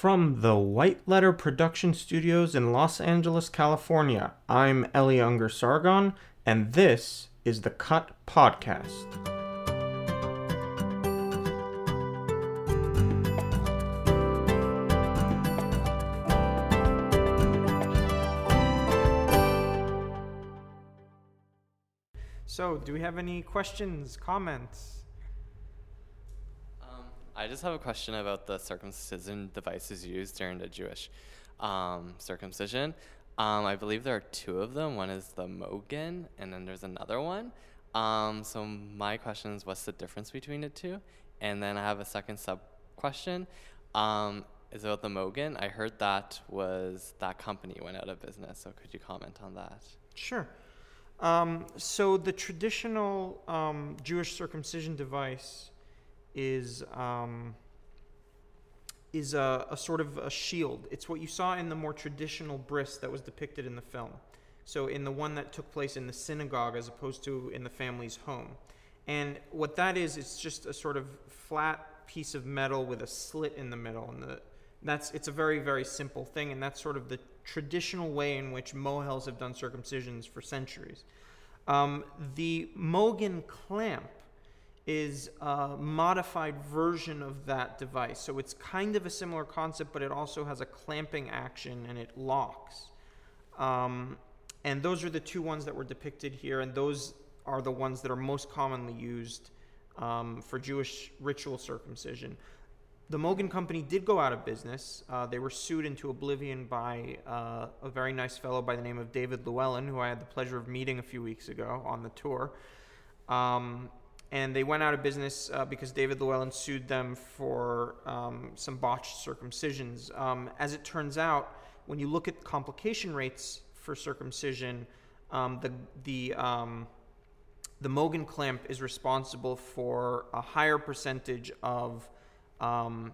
From the White Letter Production Studios in Los Angeles, California, I'm Eli Ungar Sargon, and this is the Cut Podcast. So, do we have any questions, comments? I just have a question about the circumcision devices used during the Jewish um, circumcision. Um, I believe there are two of them. One is the Mogen, and then there's another one. Um, so my question is, what's the difference between the two? And then I have a second sub question. Um, is about the Mogen. I heard that was that company went out of business. So could you comment on that? Sure. Um, so the traditional um, Jewish circumcision device is um, is a, a, sort of a shield. It's what you saw in the more traditional bris that was depicted in the film. So in the one that took place in the synagogue as opposed to in the family's home. And what that is, it's just a sort of flat piece of metal with a slit in the middle, and the that's it's a very very simple thing, and that's sort of the traditional way in which mohels have done circumcisions for centuries. Um, the Mogen clamp is a modified version of that device. So it's kind of a similar concept, but it also has a clamping action and it locks. Um, and those are the two ones that were depicted here, and those are the ones that are most commonly used um, for Jewish ritual circumcision the Mogen Company did go out of business. Uh, they were sued into oblivion by uh, a very nice fellow by the name of David Llewellyn, who I had the pleasure of meeting a few weeks ago on the tour. Um, and they went out of business uh, because David Llewellyn sued them for um, some botched circumcisions. Um, as it turns out, when you look at complication rates for circumcision, um, the the um, the Mogen clamp is responsible for a higher percentage of um,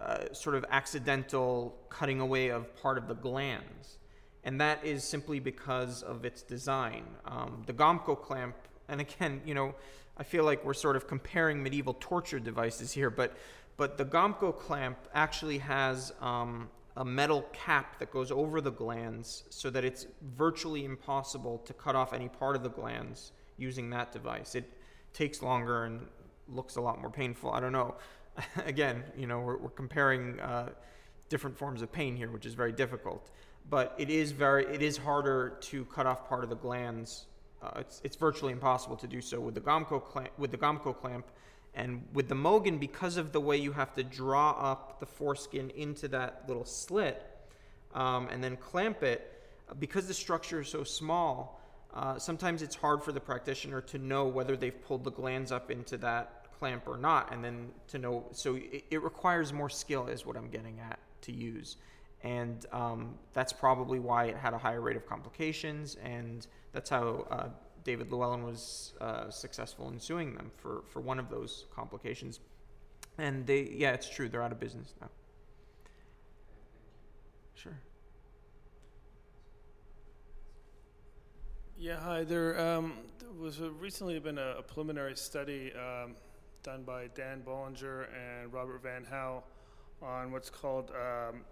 uh, sort of accidental cutting away of part of the glans. And that is simply because of its design. Um, the Gomco clamp, and again, you know, I feel like we're sort of comparing medieval torture devices here, but, but the Gomco clamp actually has um, a metal cap that goes over the glans so that it's virtually impossible to cut off any part of the glans using that device. It takes longer and looks a lot more painful. I don't know. again, you know, we're, we're comparing uh, different forms of pain here, which is very difficult. But it is very, it is harder to cut off part of the glans. Uh, it's, it's virtually impossible to do so with the Gomco clamp, with the Gomco clamp, and with the Mogen because of the way you have to draw up the foreskin into that little slit, um, and then clamp it. Because the structure is so small, uh, sometimes it's hard for the practitioner to know whether they've pulled the glans up into that clamp or not, and then to know. So it, it requires more skill, is what I'm getting at, to use. And um, that's probably why it had a higher rate of complications, and that's how uh, David Llewellyn was uh, successful in suing them for, for one of those complications. And they, yeah, it's true, they're out of business now. Sure. Yeah, hi. There um, was a, recently been a, a preliminary study um, done by Dan Bollinger and Robert Van Howe on what's called um,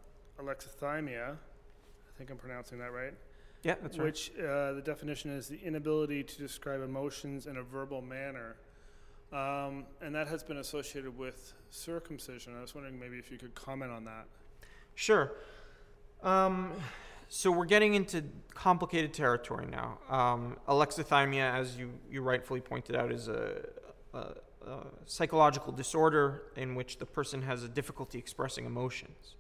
alexithymia. I think I'm pronouncing that right. Yeah, that's right. Which uh, the definition is the inability to describe emotions in a verbal manner. Um, and that has been associated with circumcision. I was wondering maybe if you could comment on that. Sure. Um, so we're getting into complicated territory now. Um, alexithymia, as you, you rightfully pointed out, is a, a, psychological disorder in which the person has a difficulty expressing emotions.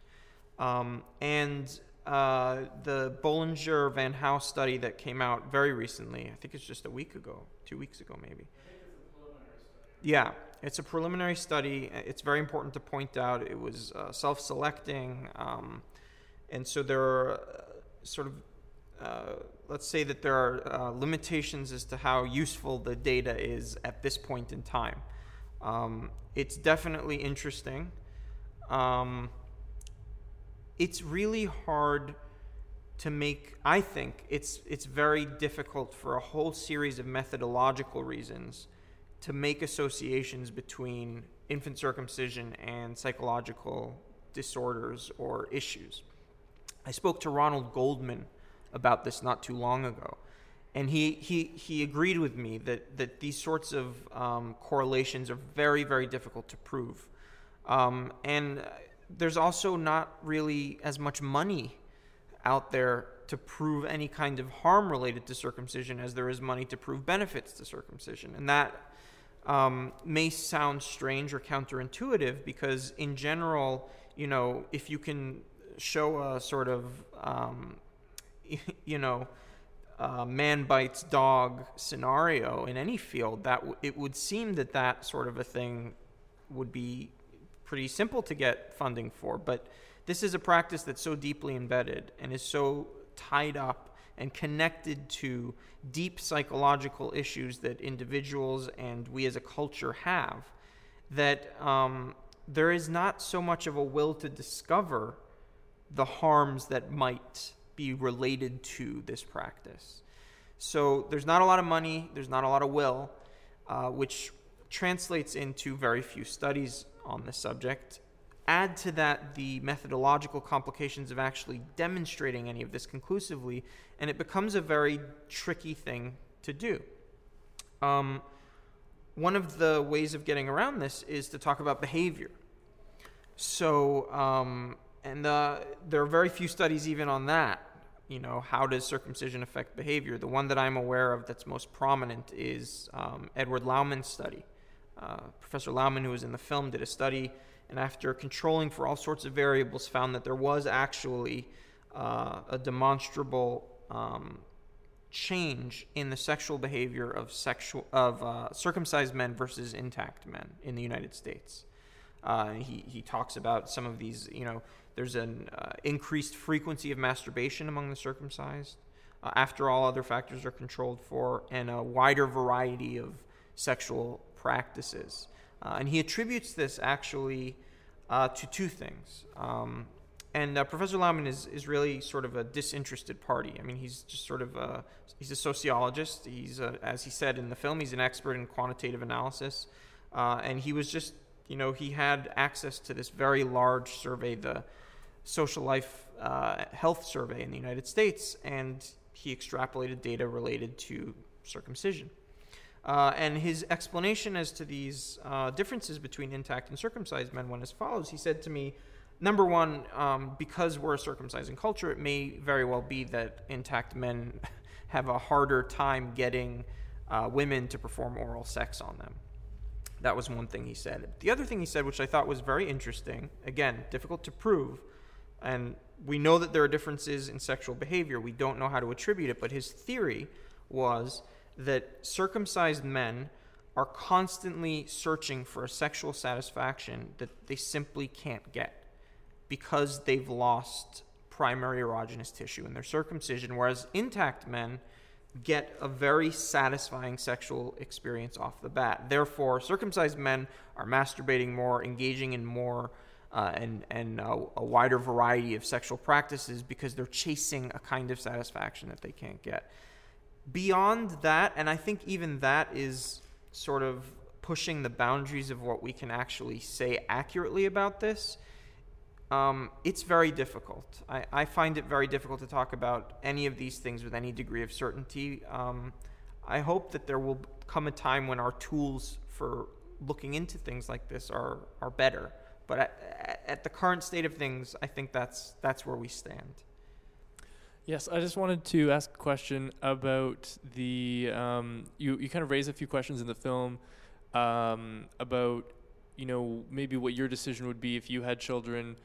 Um, and uh, the Bollinger Van Howe study that came out very recently, I think it's just a week ago, two weeks ago maybe. Yeah, it's a preliminary study. It's very important to point out it was uh, self selecting. Um, and so there are uh, sort of uh, let's say that there are uh, limitations as to how useful the data is at this point in time. Um, it's definitely interesting. Um, it's really hard to make. I think it's it's very difficult for a whole series of methodological reasons to make associations between infant circumcision and psychological disorders or issues. I spoke to Ronald Goldman about this not too long ago, and he, he, he agreed with me that, that these sorts of um, correlations are very, very difficult to prove. Um, and there's also not really as much money out there to prove any kind of harm related to circumcision as there is money to prove benefits to circumcision. And that um, may sound strange or counterintuitive because, in general, you know, if you can show a sort of, um, you know, uh, man bites dog scenario in any field, that w- it would seem that that sort of a thing would be pretty simple to get funding for. But this is a practice that's so deeply embedded and is so tied up and connected to deep psychological issues that individuals and we as a culture have that um, there is not so much of a will to discover the harms that might be related to this practice. So there's not a lot of money, there's not a lot of will, uh, which translates into very few studies on the subject. Add to that the methodological complications of actually demonstrating any of this conclusively, and it becomes a very tricky thing to do. Um, one of the ways of getting around this is to talk about behavior. So, um, and uh, there are very few studies even on that. You know, how does circumcision affect behavior? The one that I'm aware of that's most prominent is um, Edward Laumann's study. Uh, Professor Laumann, who was in the film, did a study, and after controlling for all sorts of variables, found that there was actually uh, a demonstrable um, change in the sexual behavior of sexual of uh, circumcised men versus intact men in the United States. Uh, he he talks about some of these. You know, there's an uh, increased frequency of masturbation among the circumcised. After all other factors are controlled for, and a wider variety of sexual practices. Uh, and he attributes this actually uh, to two things. Um, and uh, Professor Laumann is, is really sort of a disinterested party. I mean, he's just sort of a, he's a sociologist. He's, a, as he said in the film, he's an expert in quantitative analysis. Uh, and he was just, you know, he had access to this very large survey, the Social Life uh, Health Survey in the United States, and he extrapolated data related to circumcision. Uh, and his explanation as to these uh, differences between intact and circumcised men went as follows. He said to me, number one, um, because we're a circumcising culture, it may very well be that intact men have a harder time getting uh, women to perform oral sex on them. That was one thing he said. The other thing he said, which I thought was very interesting, again, difficult to prove, and we know that there are differences in sexual behavior. We don't know how to attribute it, but his theory was that circumcised men are constantly searching for a sexual satisfaction that they simply can't get because they've lost primary erogenous tissue in their circumcision, whereas intact men get a very satisfying sexual experience off the bat. Therefore, circumcised men are masturbating more, engaging in more uh, and, and a, a wider variety of sexual practices because they're chasing a kind of satisfaction that they can't get beyond that, and I think even that is sort of pushing the boundaries of what we can actually say accurately about this. Um, it's very difficult. I, I, find it very difficult to talk about any of these things with any degree of certainty. Um, I hope that there will come a time when our tools for looking into things like this are, are better. But at, at the current state of things, I think that's, that's where we stand. Yes, I just wanted to ask a question about the. Um, you you kind of raise a few questions in the film um, about you know maybe what your decision would be if you had children,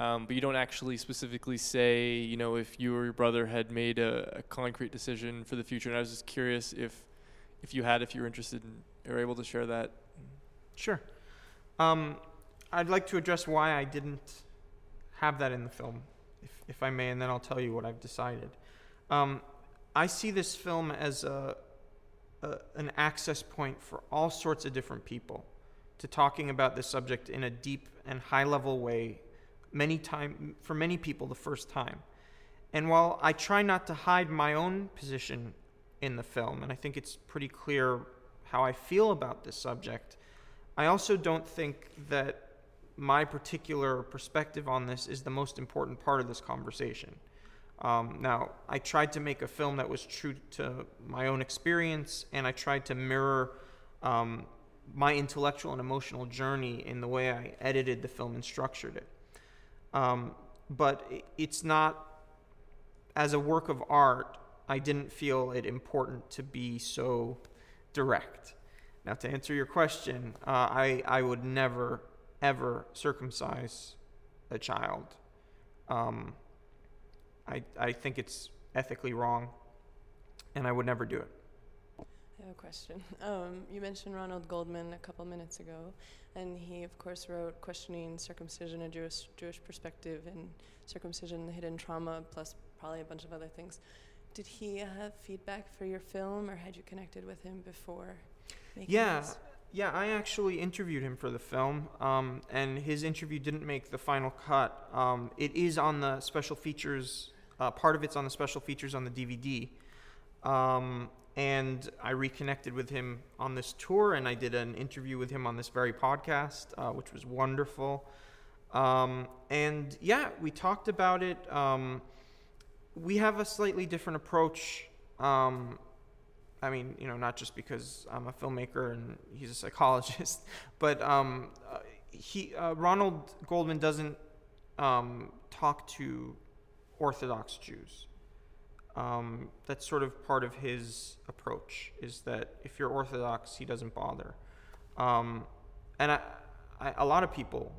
um, but you don't actually specifically say you know if you or your brother had made a, a, concrete decision for the future. And I was just curious if if you had, if you were interested in, or able to share that. Sure. Um, I'd like to address why I didn't have that in the film if, I may, and then I'll tell you what I've decided. Um, I see this film as a, a, an access point for all sorts of different people to talking about this subject in a deep and high level way, many time for many people the first time. And while I try not to hide my own position in the film, and I think it's pretty clear how I feel about this subject, I also don't think that my particular perspective on this is the most important part of this conversation. Um, now, I tried to make a film that was true to my own experience, and I tried to mirror um, my intellectual and emotional journey in the way I edited the film and structured it. Um, but it's not, as a work of art, I didn't feel it important to be so direct. Now, to answer your question, uh, I, I would never, ever circumcise a child. Um, I, I think it's ethically wrong, and I would never do it. I have a question. Um, you mentioned Ronald Goldman a couple minutes ago, and he, of course, wrote Questioning Circumcision, a Jewish, Jewish Perspective, and Circumcision, the Hidden Trauma, plus probably a bunch of other things. Did he have feedback for your film, or had you connected with him before making Yeah, this? Yeah. I actually interviewed him for the film, um, and his interview didn't make the final cut. Um, it is on the special features. Uh, part of it's on the special features on the DVD. Um, and I reconnected with him on this tour, and I did an interview with him on this very podcast, uh, which was wonderful. Um, and yeah, we talked about it. Um, we have a slightly different approach. Um, I mean, you know, not just because I'm a filmmaker and he's a psychologist, but um, uh, he uh, Ronald Goldman doesn't um, talk to Orthodox Jews. Um, that's sort of part of his approach. Is that if you're Orthodox, he doesn't bother. Um, and I, I, a lot of people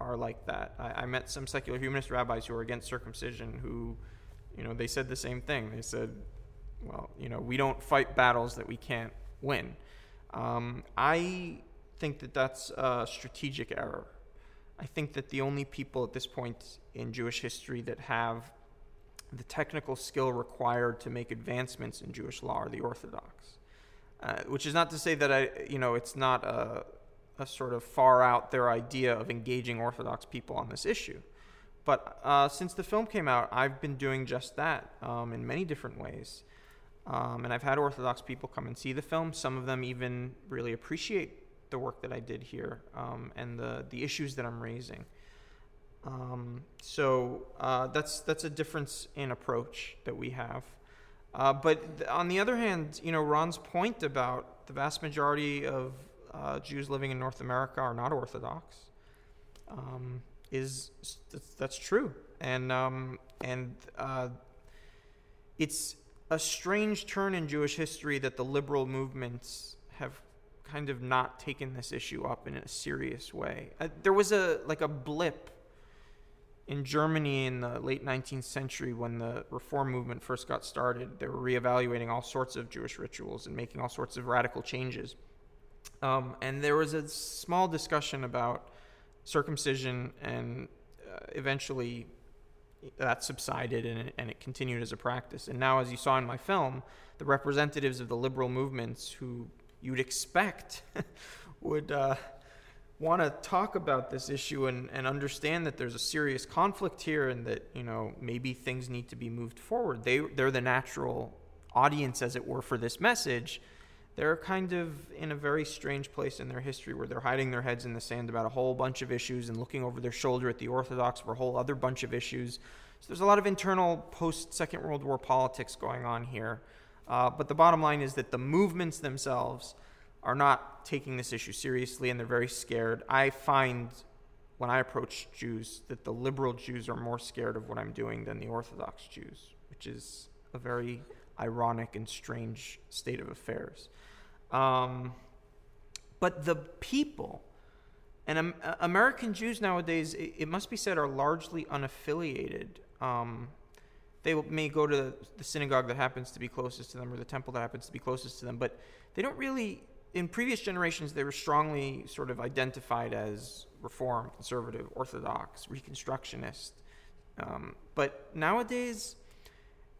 are like that. I, I met some secular humanist rabbis who are against circumcision who, you know, they said the same thing. They said, well, you know, we don't fight battles that we can't win. Um, I think that that's a strategic error. I think that the only people at this point in Jewish history that have the technical skill required to make advancements in Jewish law are the Orthodox. Uh, which is not to say that I, you know, it's not a, a sort of far out their idea of engaging Orthodox people on this issue. But uh, since the film came out, I've been doing just that um, in many different ways. Um, and I've had Orthodox people come and see the film. Some of them even really appreciate the work that I did here um, and the, the issues that I'm raising. Um, so uh, that's that's a difference in approach that we have. Uh, but th- on the other hand, you know, Ron's point about the vast majority of uh, Jews living in North America are not Orthodox um, is that's, true, and um, and uh, it's a strange turn in Jewish history that the liberal movements have kind of not taken this issue up in a serious way. Uh, there was a like a blip in Germany in the late 19th century when the reform movement first got started. They were reevaluating all sorts of Jewish rituals and making all sorts of radical changes. Um, and there was a small discussion about circumcision, and uh, eventually that subsided and it, and it continued as a practice. And now, as you saw in my film, the representatives of the liberal movements who you'd expect would uh, want to talk about this issue and, and understand that there's a serious conflict here and that you know maybe things need to be moved forward. They they're the natural audience, as it were, for this message. They're kind of in a very strange place in their history where they're hiding their heads in the sand about a whole bunch of issues and looking over their shoulder at the Orthodox for a whole other bunch of issues. So there's a lot of internal post Second World War politics going on here. Uh, but the bottom line is that the movements themselves are not taking this issue seriously and they're very scared. I find when I approach Jews that the liberal Jews are more scared of what I'm doing than the Orthodox Jews, which is a very ironic and strange state of affairs. Um, but the people, and um, American Jews nowadays, it, it, must be said, are largely unaffiliated. Um, they may go to the synagogue that happens to be closest to them or the temple that happens to be closest to them, but they don't really in previous generations, they were strongly sort of identified as reform, conservative, orthodox, reconstructionist. Um, but nowadays,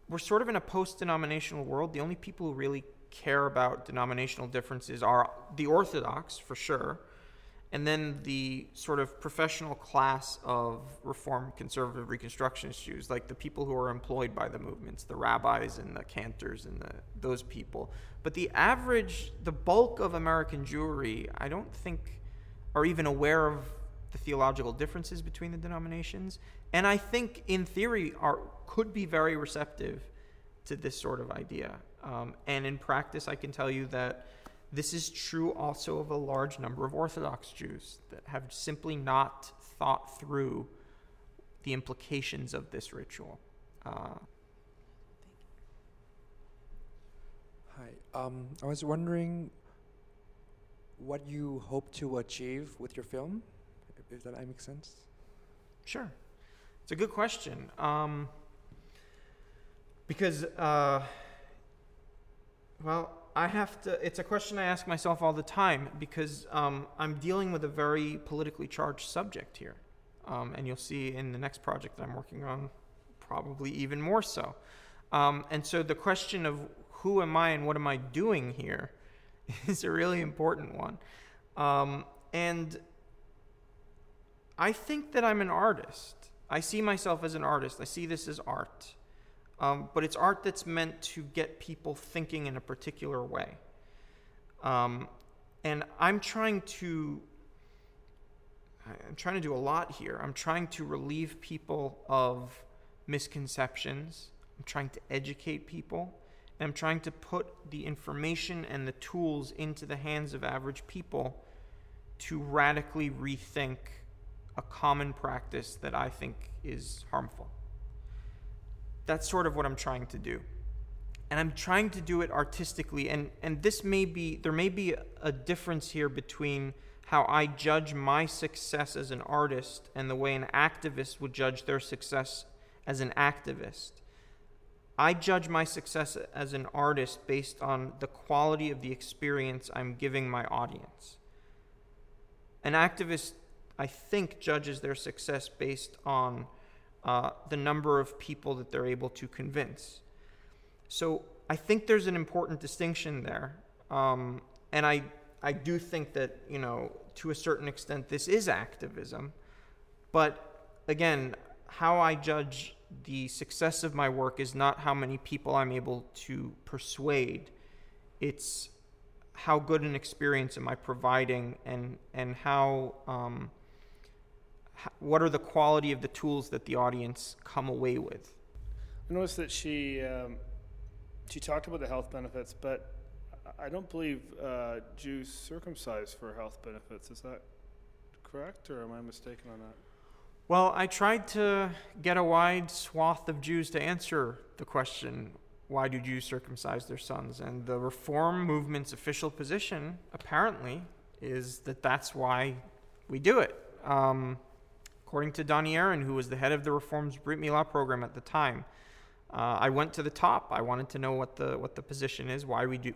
we're sort of in a post denominational world. The only people who really care about denominational differences are the Orthodox, for sure, and then the sort of professional class of reform, conservative, reconstructionist Jews, like the people who are employed by the movements, the rabbis and the cantors and the, those people. But the average, the bulk of American Jewry, I don't think are even aware of the theological differences between the denominations, and I think in theory are could be very receptive to this sort of idea. Um, and in practice, I can tell you that this is true also of a large number of Orthodox Jews that have simply not thought through the implications of this ritual. Uh, Hi. Um, I was wondering what you hope to achieve with your film, if, that makes sense. Sure. It's a good question. Um, because, uh, well, I have to, it's a question I ask myself all the time because um, I'm dealing with a very politically charged subject here. Um, and you'll see in the next project that I'm working on, probably even more so. Um, and so the question of who am I and what am I doing here is a really important one. Um, and I think that I'm an artist. I see myself as an artist. I see this as art. Um, but it's art that's meant to get people thinking in a particular way. Um, and I'm trying to I'm trying to do a lot here. I'm trying to relieve people of misconceptions. I'm trying to educate people. And I'm trying to put the information and the tools into the hands of average people to radically rethink a common practice that I think is harmful. That's sort of what I'm trying to do. And I'm trying to do it artistically. And, and this may be, there may be a difference here between how I judge my success as an artist and the way an activist would judge their success as an activist. I judge my success as an artist based on the quality of the experience I'm giving my audience. An activist, I think, judges their success based on uh, the number of people that they're able to convince. So I think there's an important distinction there. Um, and I, I do think that, you know, to a certain extent, this is activism. But again, how I judge the success of my work is not how many people I'm able to persuade. It's how good an experience am I providing and, and how, um, what are the quality of the tools that the audience come away with. I noticed that she, um, she talked about the health benefits, but I don't believe uh, Jews circumcise for health benefits. Is that correct, or am I mistaken on that? Well, I tried to get a wide swath of Jews to answer the question why do Jews circumcise their sons? And the Reform movement's official position, apparently, is that that's why we do it. Um, according to Donnie Aaron, who was the head of the Reform's Brit Milah program at the time, uh, I went to the top. I wanted to know what the what the position is, why we do,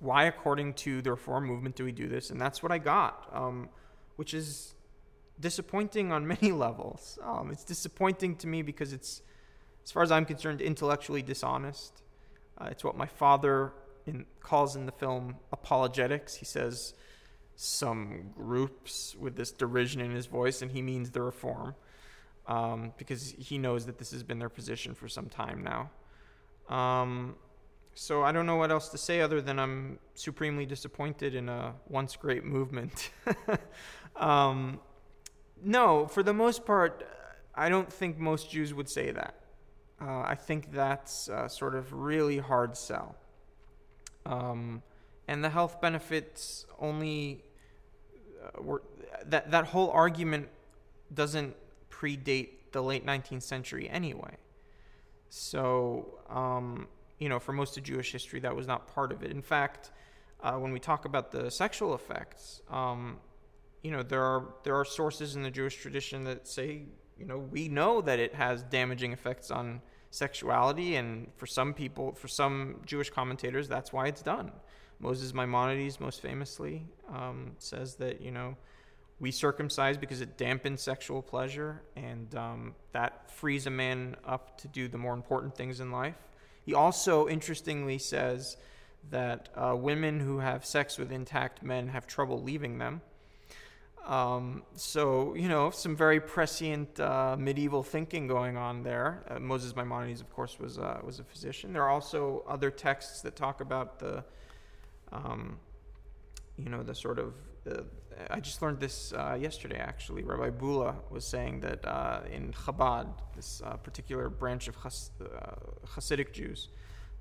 why according to the Reform movement do we do this, and that's what I got, um, which is disappointing on many levels. Um, it's disappointing to me because it's, as far as I'm concerned, intellectually dishonest. Uh, it's what my father in, calls in the film apologetics. He says some groups with this derision in his voice, and he means the reform um, because he knows that this has been their position for some time now. Um, so I don't know what else to say other than I'm supremely disappointed in a once great movement. um, no, for the most part, I don't think most Jews would say that. Uh, I think that's sort of really hard sell. Um, and the health benefits only uh, were that that whole argument doesn't predate the late 19th century anyway. So um, you know, for most of Jewish history, that was not part of it. In fact, uh, when we talk about the sexual effects, um, you know there are there are sources in the Jewish tradition that say you know we know that it has damaging effects on sexuality and for some people for some Jewish commentators that's why it's done. Moses Maimonides most famously um, says that you know we circumcise because it dampens sexual pleasure and um, that frees a man up to do the more important things in life. He also interestingly says that uh, women who have sex with intact men have trouble leaving them um, so, you know, some very prescient uh, medieval thinking going on there. Uh, Moses Maimonides, of course, was, uh, was a physician. There are also other texts that talk about the, um, you know, the sort of uh, I just learned this uh, yesterday, actually. Rabbi Bula was saying that uh, in Chabad, this uh, particular branch of Has- uh, Hasidic Jews,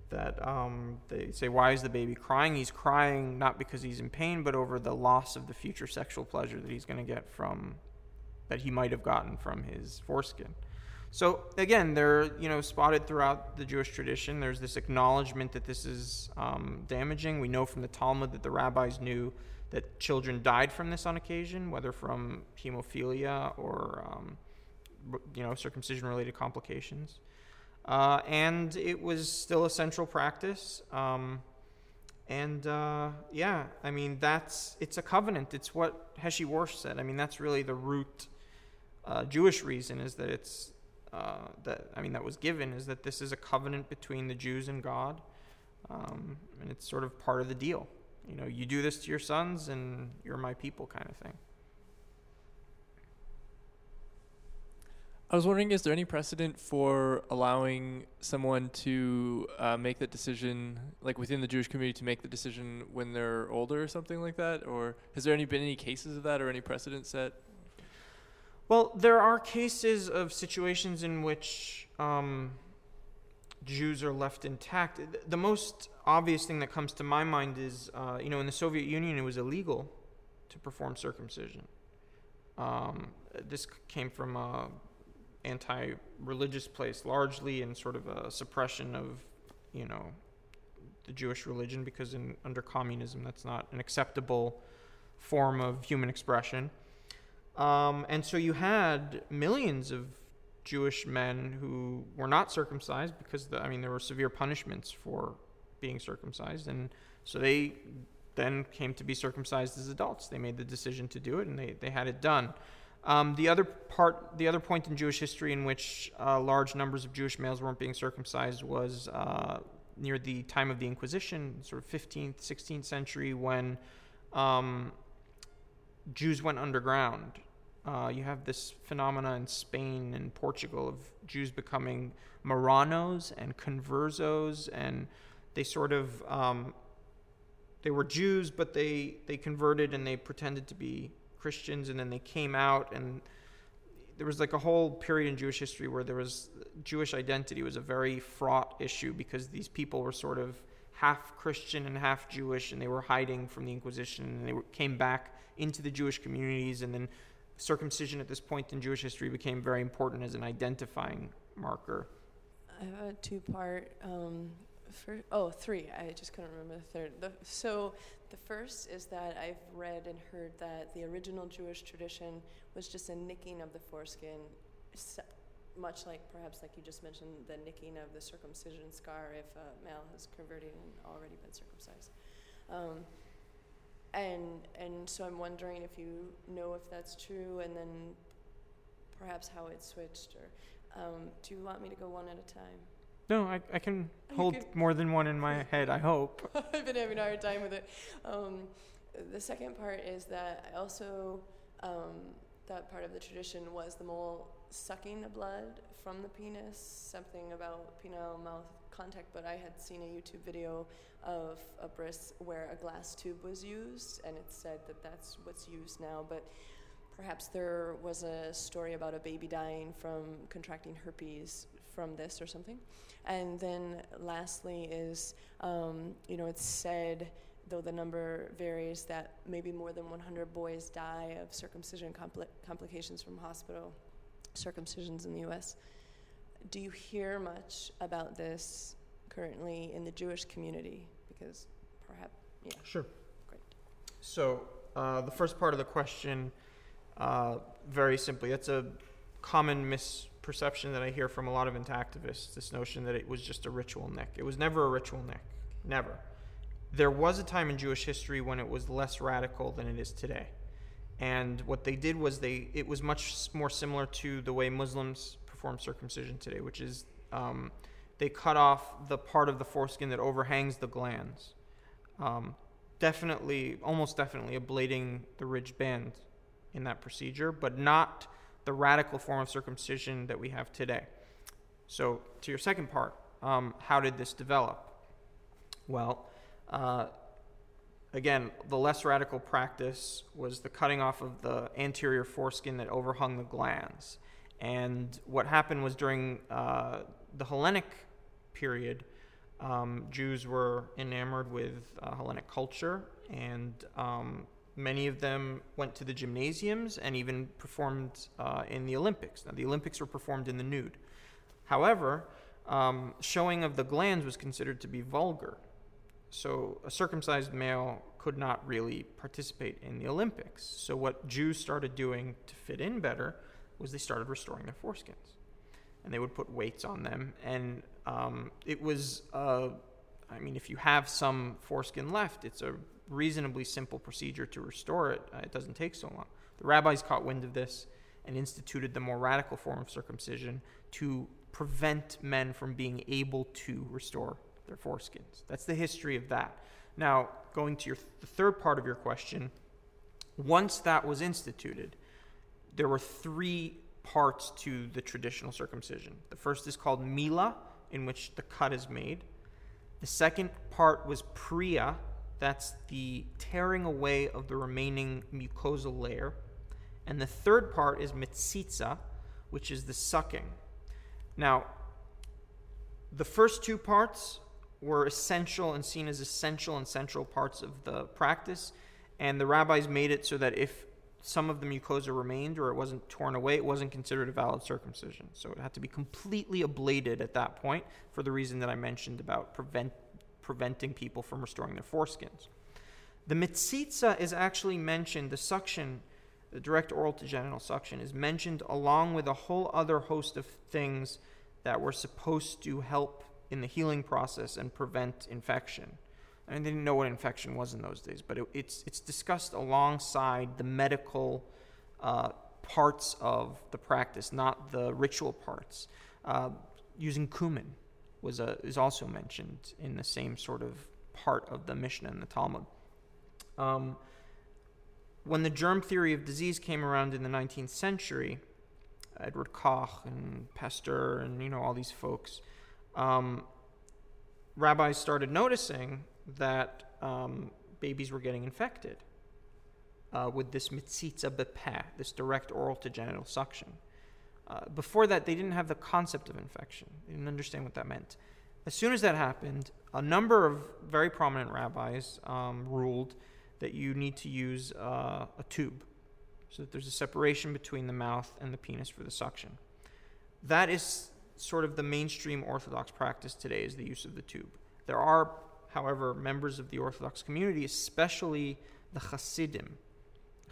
that um, they say, Why is the baby crying? He's crying not because he's in pain, but over the loss of the future sexual pleasure that he's going to get from, that he might have gotten from his foreskin. So again, they're you know spotted throughout the Jewish tradition. There's this acknowledgement that this is um, damaging. We know from the Talmud that the rabbis knew that children died from this on occasion, whether from hemophilia or um, you know circumcision-related complications. Uh, and it was still a central practice. Um, and uh, yeah, I mean that's it's a covenant. It's what Heshi Warsh said. I mean that's really the root uh, Jewish reason is that it's uh, that I mean that was given is that this is a covenant between the Jews and God, um, and it's sort of part of the deal. You know, you do this to your sons, and you're my people, kind of thing. I was wondering, is there any precedent for allowing someone to uh, make that decision, like within the Jewish community, to make the decision when they're older or something like that? Or has there any been any cases of that or any precedent set? Well, there are cases of situations in which um, Jews are left intact. The most obvious thing that comes to my mind is, uh, you know, in the Soviet Union, it was illegal to perform circumcision. Um, this came from a anti-religious place, largely in sort of a suppression of, you know, the Jewish religion, because in under communism, that's not an acceptable form of human expression. Um, and so you had millions of Jewish men who were not circumcised because the, I mean there were severe punishments for being circumcised, and so they then came to be circumcised as adults. They made the decision to do it, and they, they had it done. Um, the other part, the other point in Jewish history in which uh, large numbers of Jewish males weren't being circumcised was uh, near the time of the Inquisition, sort of 15th, 16th century, when um, Jews went underground. Uh, you have this phenomena in Spain and Portugal of Jews becoming Marranos and conversos, and they sort of um, they were Jews, but they they converted and they pretended to be Christians, and then they came out, and there was like a whole period in Jewish history where there was Jewish identity was a very fraught issue because these people were sort of half Christian and half Jewish, and they were hiding from the Inquisition, and they were, came back into the Jewish communities, and then circumcision at this point in Jewish history became very important as an identifying marker. I have a two-part. Um, for, oh, three. I just couldn't remember the third. The, so the first is that I've read and heard that the original Jewish tradition was just a nicking of the foreskin, much like perhaps like you just mentioned the nicking of the circumcision scar if a male has converted and already been circumcised. Um, and and so I'm wondering if you know if that's true, and then perhaps how it switched, or um, do you want me to go one at a time? No, I, I can hold more than one in my head, I hope. I've been having a hard time with it. Um, the second part is that I also um, that part of the tradition was the mole sucking the blood from the penis, something about penile mouth contact. But I had seen a YouTube video of a bris where a glass tube was used, and it said that that's what's used now. But perhaps there was a story about a baby dying from contracting herpes from this or something. And then lastly is, um, you know, it's said, though the number varies, that maybe more than 100 boys die of circumcision compli- complications from hospital circumcisions in the U.S. Do you hear much about this currently in the Jewish community? Because perhaps, yeah, Sure. great. So, uh, the first part of the question, uh, very simply, it's a common misperception that I hear from a lot of activists this notion that it was just a ritual nick. It was never a ritual nick. Never. There was a time in Jewish history when it was less radical than it is today. And what they did was they it was much more similar to the way Muslims perform circumcision today, which is um, they cut off the part of the foreskin that overhangs the glans. Um, definitely, almost definitely, ablating the ridge band in that procedure, but not the radical form of circumcision that we have today. So, to your second part, um, how did this develop? Well, uh, again, the less radical practice was the cutting off of the anterior foreskin that overhung the glans. And what happened was during uh, the Hellenic period, um, Jews were enamored with uh, Hellenic culture, and um, many of them went to the gymnasiums and even performed uh, in the Olympics. Now, the Olympics were performed in the nude. However, um, showing of the glans was considered to be vulgar. So a circumcised male could not really participate in the Olympics. So what Jews started doing to fit in better was they started restoring their foreskins, and they would put weights on them. And um, it was, uh, I mean, if you have some foreskin left, it's a reasonably simple procedure to restore it. Uh, it doesn't take so long. The rabbis caught wind of this and instituted the more radical form of circumcision to prevent men from being able to restore their foreskins. That's the history of that. Now, going to your th- the third part of your question, once that was instituted, there were three parts to the traditional circumcision. The first is called mila, in which the cut is made. The second part was priya, that's the tearing away of the remaining mucosal layer. And the third part is mitsitsa, which is the sucking. Now, the first two parts were essential and seen as essential and central parts of the practice, and the rabbis made it so that if some of the mucosa remained or it wasn't torn away, it wasn't considered a valid circumcision. So it had to be completely ablated at that point for the reason that I mentioned about prevent, preventing people from restoring their foreskins. The mitzitza is actually mentioned, the suction, the direct oral to genital suction, is mentioned along with a whole other host of things that were supposed to help in the healing process and prevent infection. I mean, they didn't know what infection was in those days, but it, it's, it's discussed alongside the medical uh, parts of the practice, not the ritual parts. Uh, using cumin was a, is also mentioned in the same sort of part of the Mishnah and the Talmud. Um, when the germ theory of disease came around in the 19th century, Edward Koch and Pasteur and you know all these folks, um, rabbis started noticing that um, babies were getting infected uh, with this mitzitza bepeh, this direct oral to genital suction. Uh, before that, they didn't have the concept of infection. They didn't understand what that meant. As soon as that happened, a number of very prominent rabbis um, ruled that you need to use uh, a tube so that there's a separation between the mouth and the penis for the suction. That is sort of the mainstream Orthodox practice today is the use of the tube. There are, however, members of the Orthodox community, especially the Hasidim,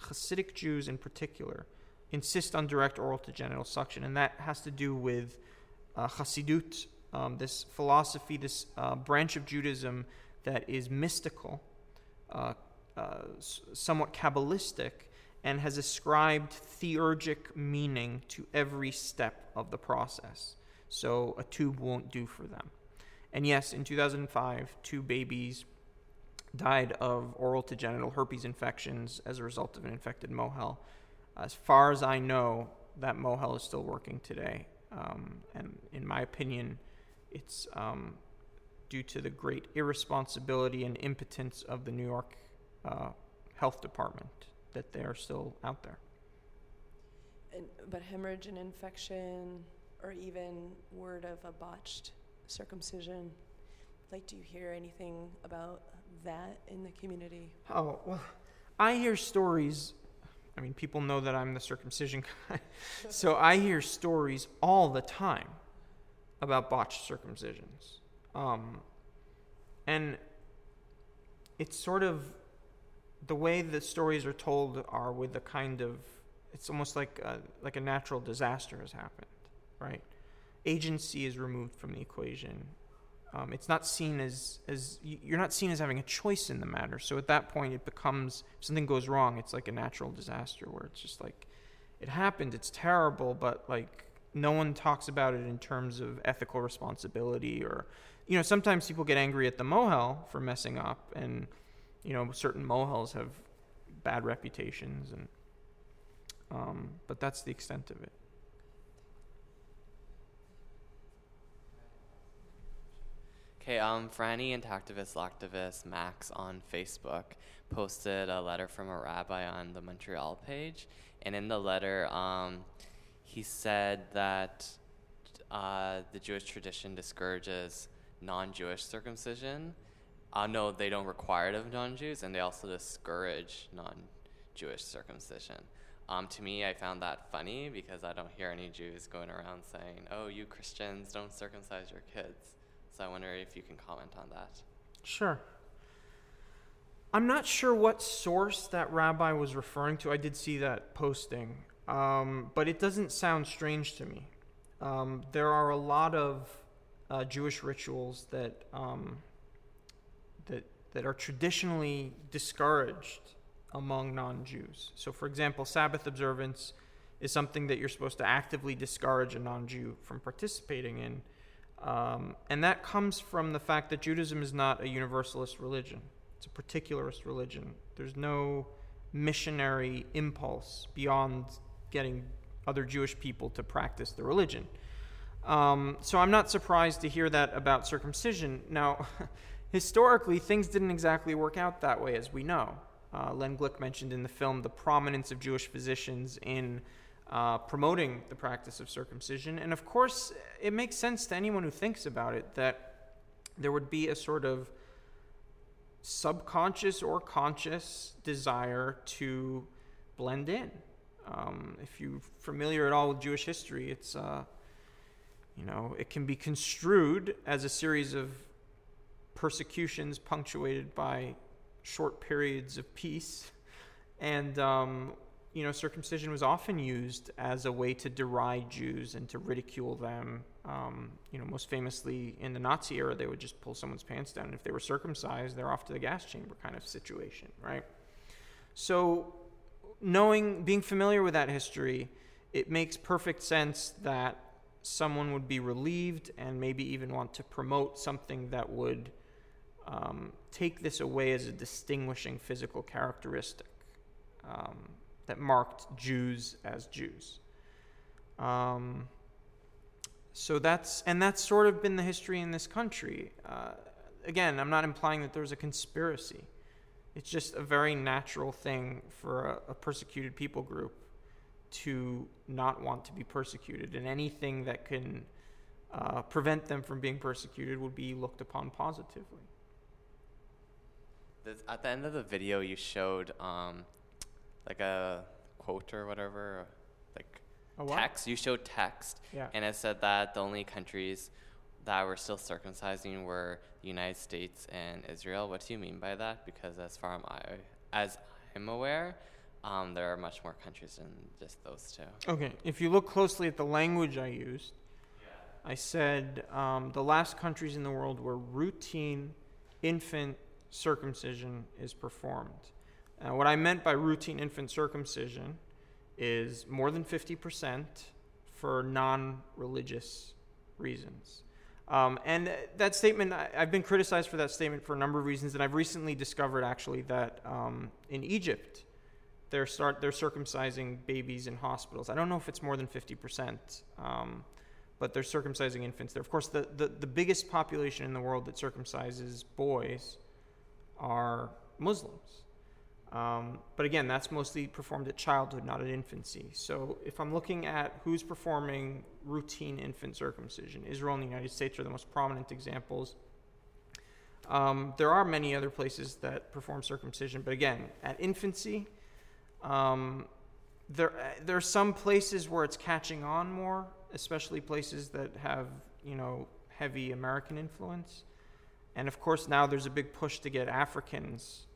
Hasidic Jews in particular, insist on direct oral to genital suction, and that has to do with uh, Hasidut, um, this philosophy, this uh, branch of Judaism that is mystical, uh, uh somewhat Kabbalistic, and has ascribed theurgic meaning to every step of the process so a tube won't do for them. And yes, in 2005, two babies died of oral to genital herpes infections as a result of an infected mohel. As far as I know, that mohel is still working today. Um, and in my opinion, it's um, due to the great irresponsibility and impotence of the New York uh, Health Department that they are still out there. And, but hemorrhage and infection or even word of a botched circumcision. Like, do you hear anything about that in the community? Oh, well, I hear stories. I mean, people know that I'm the circumcision guy. so I hear stories all the time about botched circumcisions. Um, and it's sort of the way the stories are told are with a kind of it's almost like a, like a natural disaster has happened right? Agency is removed from the equation. Um, it's not seen as as you're not seen as having a choice in the matter. So at that point, it becomes if something goes wrong. It's like a natural disaster where it's just like it happened. It's terrible, but like no one talks about it in terms of ethical responsibility or you know sometimes people get angry at the mohel for messing up and you know certain mohels have bad reputations and um, but that's the extent of it Okay, um, Franny and activist activist Max on Facebook posted a letter from a rabbi on the Montreal page, and in the letter, um, he said that uh, the Jewish tradition discourages non-Jewish circumcision. Uh, no, they don't require it of non-Jews, and they also discourage non-Jewish circumcision. Um, to me, I found that funny because I don't hear any Jews going around saying, "Oh, you Christians don't circumcise your kids." So I wonder if you can comment on that. Sure. I'm not sure what source that rabbi was referring to. I did see that posting, um, but it doesn't sound strange to me. Um, there are a lot of uh, Jewish rituals that um, that that are traditionally discouraged among non-Jews. So, for example, Sabbath observance is something that you're supposed to actively discourage a non-Jew from participating in, um, and that comes from the fact that Judaism is not a universalist religion; it's a particularist religion. There's no missionary impulse beyond getting other Jewish people to practice the religion. Um, so I'm not surprised to hear that about circumcision. Now, historically, things didn't exactly work out that way, as we know. Uh, Len Glick mentioned in the film the prominence of Jewish physicians in uh, promoting the practice of circumcision. And of course, it makes sense to anyone who thinks about it that there would be a sort of subconscious or conscious desire to blend in. Um, if you're familiar at all with Jewish history, it's uh, you know it can be construed as a series of persecutions punctuated by short periods of peace, and um, you know circumcision was often used as a way to deride Jews and to ridicule them. Um, you know, most famously in the Nazi era, they would just pull someone's pants down, and if they were circumcised, they're off to the gas chamber kind of situation, right? So knowing, being familiar with that history, it makes perfect sense that someone would be relieved and maybe even want to promote something that would um, take this away as a distinguishing physical characteristic um, that marked Jews as Jews. Um, so that's and that's sort of been the history in this country. Uh, again, I'm not implying that there's a conspiracy. It's just a very natural thing for a, a persecuted people group to not want to be persecuted, and anything that can uh, prevent them from being persecuted would be looked upon positively. At the end of the video, you showed um, like a quote or whatever, like A what? text. You showed text, Yeah. and it said that the only countries that were still circumcising were the United States and Israel. What do you mean by that? Because as far as I, as I'm aware, um, there are much more countries than just those two. Okay, if you look closely at the language I used, I said um, the last countries in the world where routine infant circumcision is performed. Uh, what I meant by routine infant circumcision is more than 50% for non religious reasons. Um, and that statement, I, I've been criticized for that statement for a number of reasons, and I've recently discovered actually that um, in Egypt, they're start they're circumcising babies in hospitals. I don't know if it's more than fifty percent, um, but they're circumcising infants there. Of course, the, the the biggest population in the world that circumcises boys are Muslims. Um, but again, that's mostly performed at childhood, not at infancy. So if I'm looking at who's performing routine infant circumcision, Israel and the United States are the most prominent examples. Um, there are many other places that perform circumcision, but again, at infancy, um, there there are some places where it's catching on more, especially places that have you know heavy American influence, and of course now there's a big push to get Africans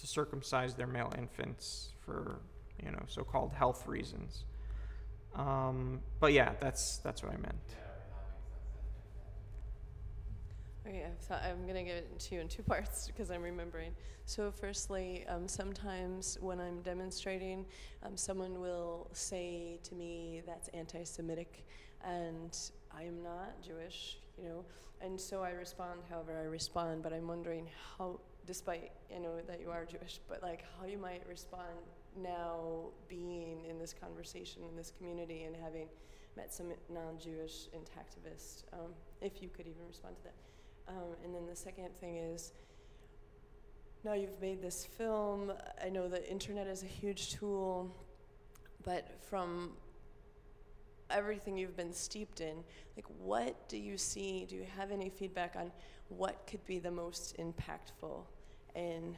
to circumcise their male infants for you know so-called health reasons. Um, but yeah, that's that's what I meant. Okay, I thought I'm gonna give it to you in two parts because I'm remembering. So, firstly, um, sometimes when I'm demonstrating, um, someone will say to me that's anti-Semitic, and I am not Jewish, you know, and so I respond however I respond. But I'm wondering how, despite you know that you are Jewish, but like how you might respond now being in this conversation in this community and having met some non-Jewish intactivists, um, if you could even respond to that. Um, and then the second thing is now you've made this film. I know the internet is a huge tool, but from everything you've been steeped in, like what do you see? Do you have any feedback on what could be the most impactful in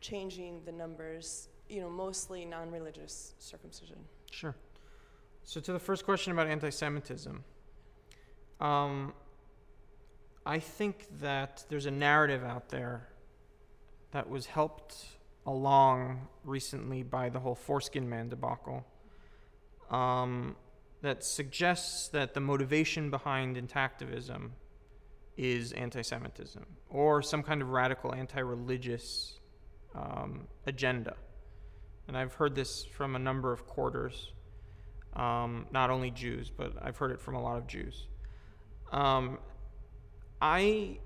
changing the numbers, you know, mostly non religious circumcision? Sure. So, to the first question about anti Semitism, um, I think that there's a narrative out there that was helped along recently by the whole foreskin man debacle um, that suggests that the motivation behind intactivism is anti Semitism or some kind of radical anti religious um, agenda. And I've heard this from a number of quarters, um, not only Jews, but I've heard it from a lot of Jews. Um, I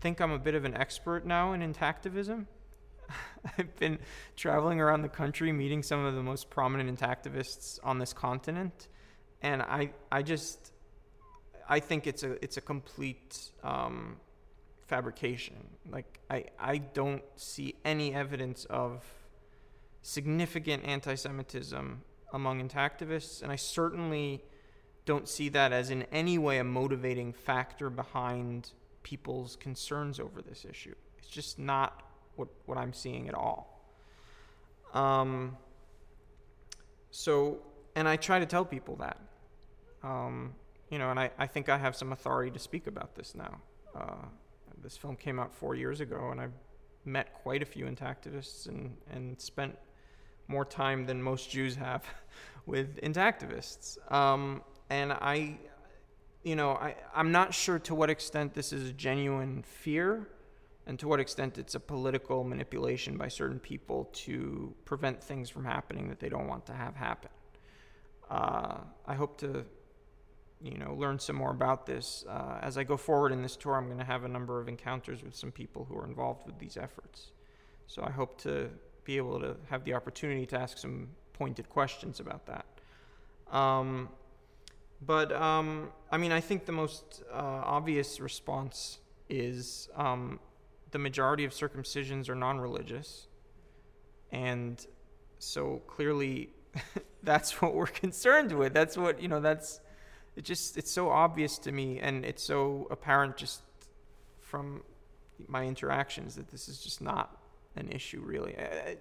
think I'm a bit of an expert now in intactivism. I've been traveling around the country meeting some of the most prominent intactivists on this continent, and I I just I think it's a it's a complete um, fabrication. Like I I don't see any evidence of significant anti-Semitism among intactivists, and I certainly don't see that as in any way a motivating factor behind people's concerns over this issue. It's just not what, what I'm seeing at all. Um, so, and I try to tell people that. Um, you know, and I, I think I have some authority to speak about this now. Uh, this film came out four years ago, and I've met quite a few intactivists and, and spent more time than most Jews have with intactivists. Um, and I, you know, I, I'm not sure to what extent this is a genuine fear and to what extent it's a political manipulation by certain people to prevent things from happening that they don't want to have happen. Uh, I hope to, you know, learn some more about this. Uh, as I go forward in this tour, I'm going to have a number of encounters with some people who are involved with these efforts. So I hope to be able to have the opportunity to ask some pointed questions about that. Um, but um, I mean, I think the most uh, obvious response is um, the majority of circumcisions are non-religious, and so clearly, that's what we're concerned with. That's what you know. That's it. Just it's so obvious to me, and it's so apparent just from my interactions that this is just not an issue, really. I,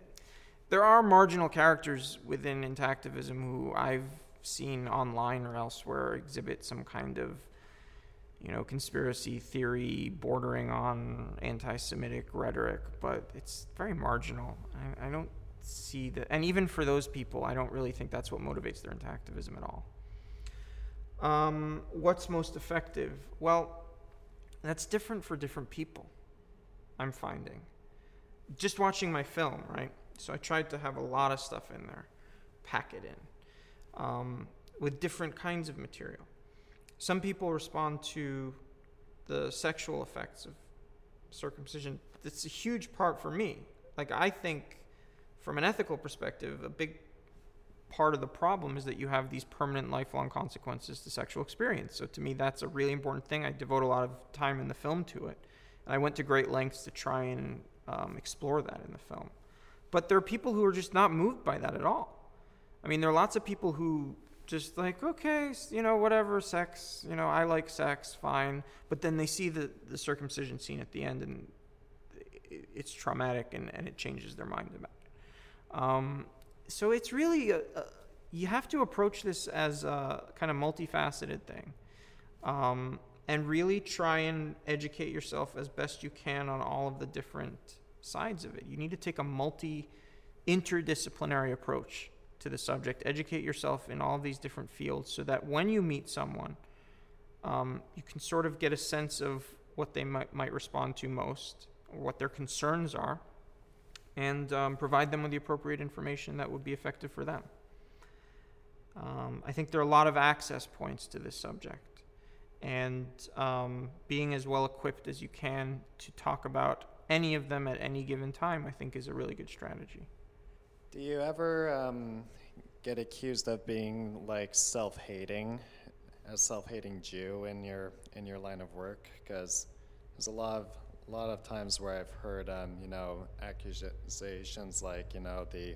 there are marginal characters within intactivism who I've seen online or elsewhere exhibit some kind of you know conspiracy theory bordering on anti-semitic rhetoric but it's very marginal I, I, don't see that and even for those people i don't really think that's what motivates their intactivism at all um, what's most effective well that's different for different people i'm finding just watching my film right so i tried to have a lot of stuff in there pack it in um, with different kinds of material. Some people respond to the sexual effects of circumcision. It's a huge part for me. Like, I think, from an ethical perspective, a big part of the problem is that you have these permanent lifelong consequences to sexual experience. So, to me, that's a really important thing. I devote a lot of time in the film to it. And I went to great lengths to try and um, explore that in the film. But there are people who are just not moved by that at all. I mean, there are lots of people who just like, okay, you know, whatever, sex, you know, I like sex, fine. But then they see the, the circumcision scene at the end and it's traumatic and, and it changes their mind about it. Um, so it's really, a, a, you have to approach this as a kind of multifaceted thing. Um, and really try and educate yourself as best you can on all of the different sides of it. You need to take a multi interdisciplinary approach to the subject, educate yourself in all these different fields so that when you meet someone, um, you can sort of get a sense of what they might, might respond to most or what their concerns are and um, provide them with the appropriate information that would be effective for them. Um, I think there are a lot of access points to this subject, and um, being as well equipped as you can to talk about any of them at any given time, I think, is a really good strategy. Do you ever um, get accused of being like self-hating, a self-hating Jew in your in your line of work? Because there's a lot of a lot of times where I've heard, um, you know, accusations like, you know, the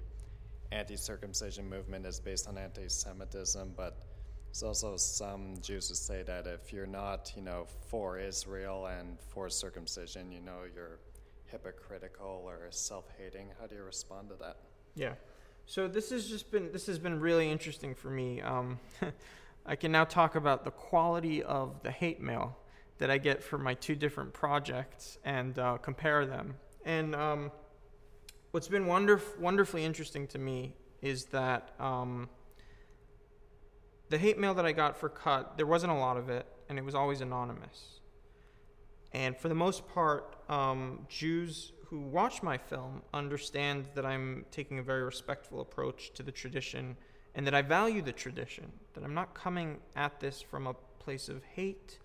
anti-circumcision movement is based on anti-Semitism, but there's also some Jews who say that if you're not, you know, for Israel and for circumcision, you know, you're hypocritical or self-hating. How do you respond to that? Yeah. So this has just been this has been really interesting for me. Um, I can now talk about the quality of the hate mail that I get for my two different projects and uh, compare them. And um, what's been wonderf- wonderfully interesting to me is that um, the hate mail that I got for Cut, there wasn't a lot of it, and it was always anonymous. And for the most part, um, Jews who watch my film understand that I'm taking a very respectful approach to the tradition and that I value the tradition, that I'm not coming at this from a place of hate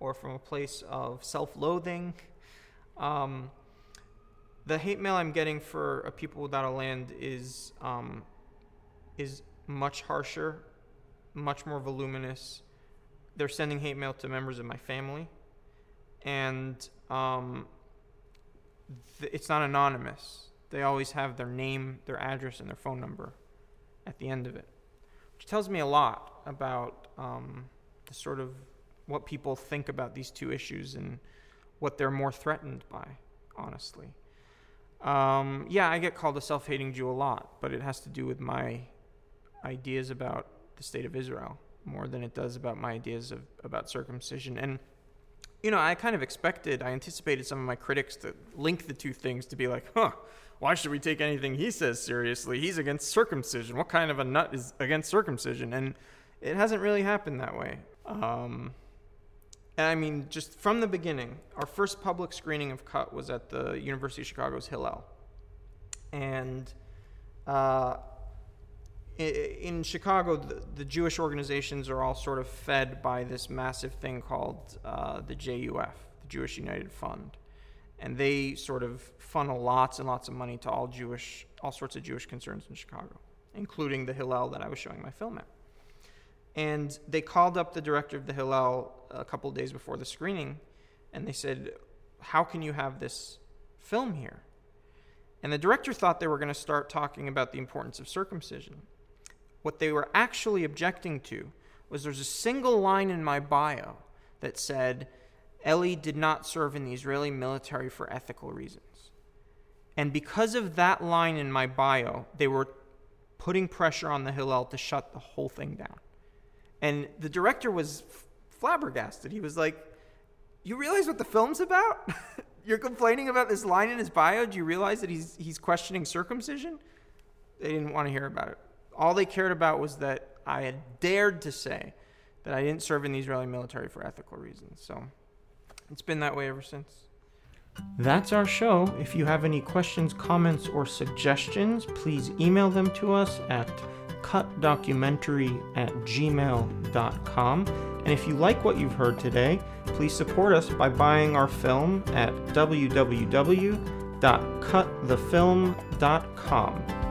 or from a place of self loathing. Um, the hate mail I'm getting for a people without a land is um, is much harsher, much more voluminous. They're sending hate mail to members of my family, and um, th- it's not anonymous. They always have their name, their address, and their phone number at the end of it, which tells me a lot about um, the sort of what people think about these two issues and what they're more threatened by, honestly. Um, yeah, I get called a self hating Jew a lot, but it has to do with my ideas about the state of Israel more than it does about my ideas of, about circumcision. And, you know, I kind of expected, I anticipated some of my critics to link the two things to be like, huh, why should we take anything he says seriously? He's against circumcision. What kind of a nut is against circumcision? And it hasn't really happened that way. Um, and I mean, just from the beginning, our first public screening of Cut was at the University of Chicago's Hillel. And uh, in Chicago, the, the, Jewish organizations are all sort of fed by this massive thing called uh, the JUF, the Jewish United Fund. And they sort of funnel lots and lots of money to all Jewish, all sorts of Jewish concerns in Chicago, including the Hillel that I was showing my film at. And they called up the director of the Hillel a couple days before the screening, and they said, How can you have this film here? And the director thought they were going to start talking about the importance of circumcision. What they were actually objecting to was there's a single line in my bio that said, Eli did not serve in the Israeli military for ethical reasons. And because of that line in my bio, they were putting pressure on the Hillel to shut the whole thing down. And the director was flabbergasted. He was like, You realize what the film's about? You're complaining about this line in his bio. Do you realize that he's, he's questioning circumcision? They didn't want to hear about it. All they cared about was that I had dared to say that I didn't serve in the Israeli military for ethical reasons. So it's been that way ever since. That's our show. If you have any questions, comments, or suggestions, please email them to us at cutdocumentary at gmail.com. And if you like what you've heard today, please support us by buying our film at www.cutthefilm.com.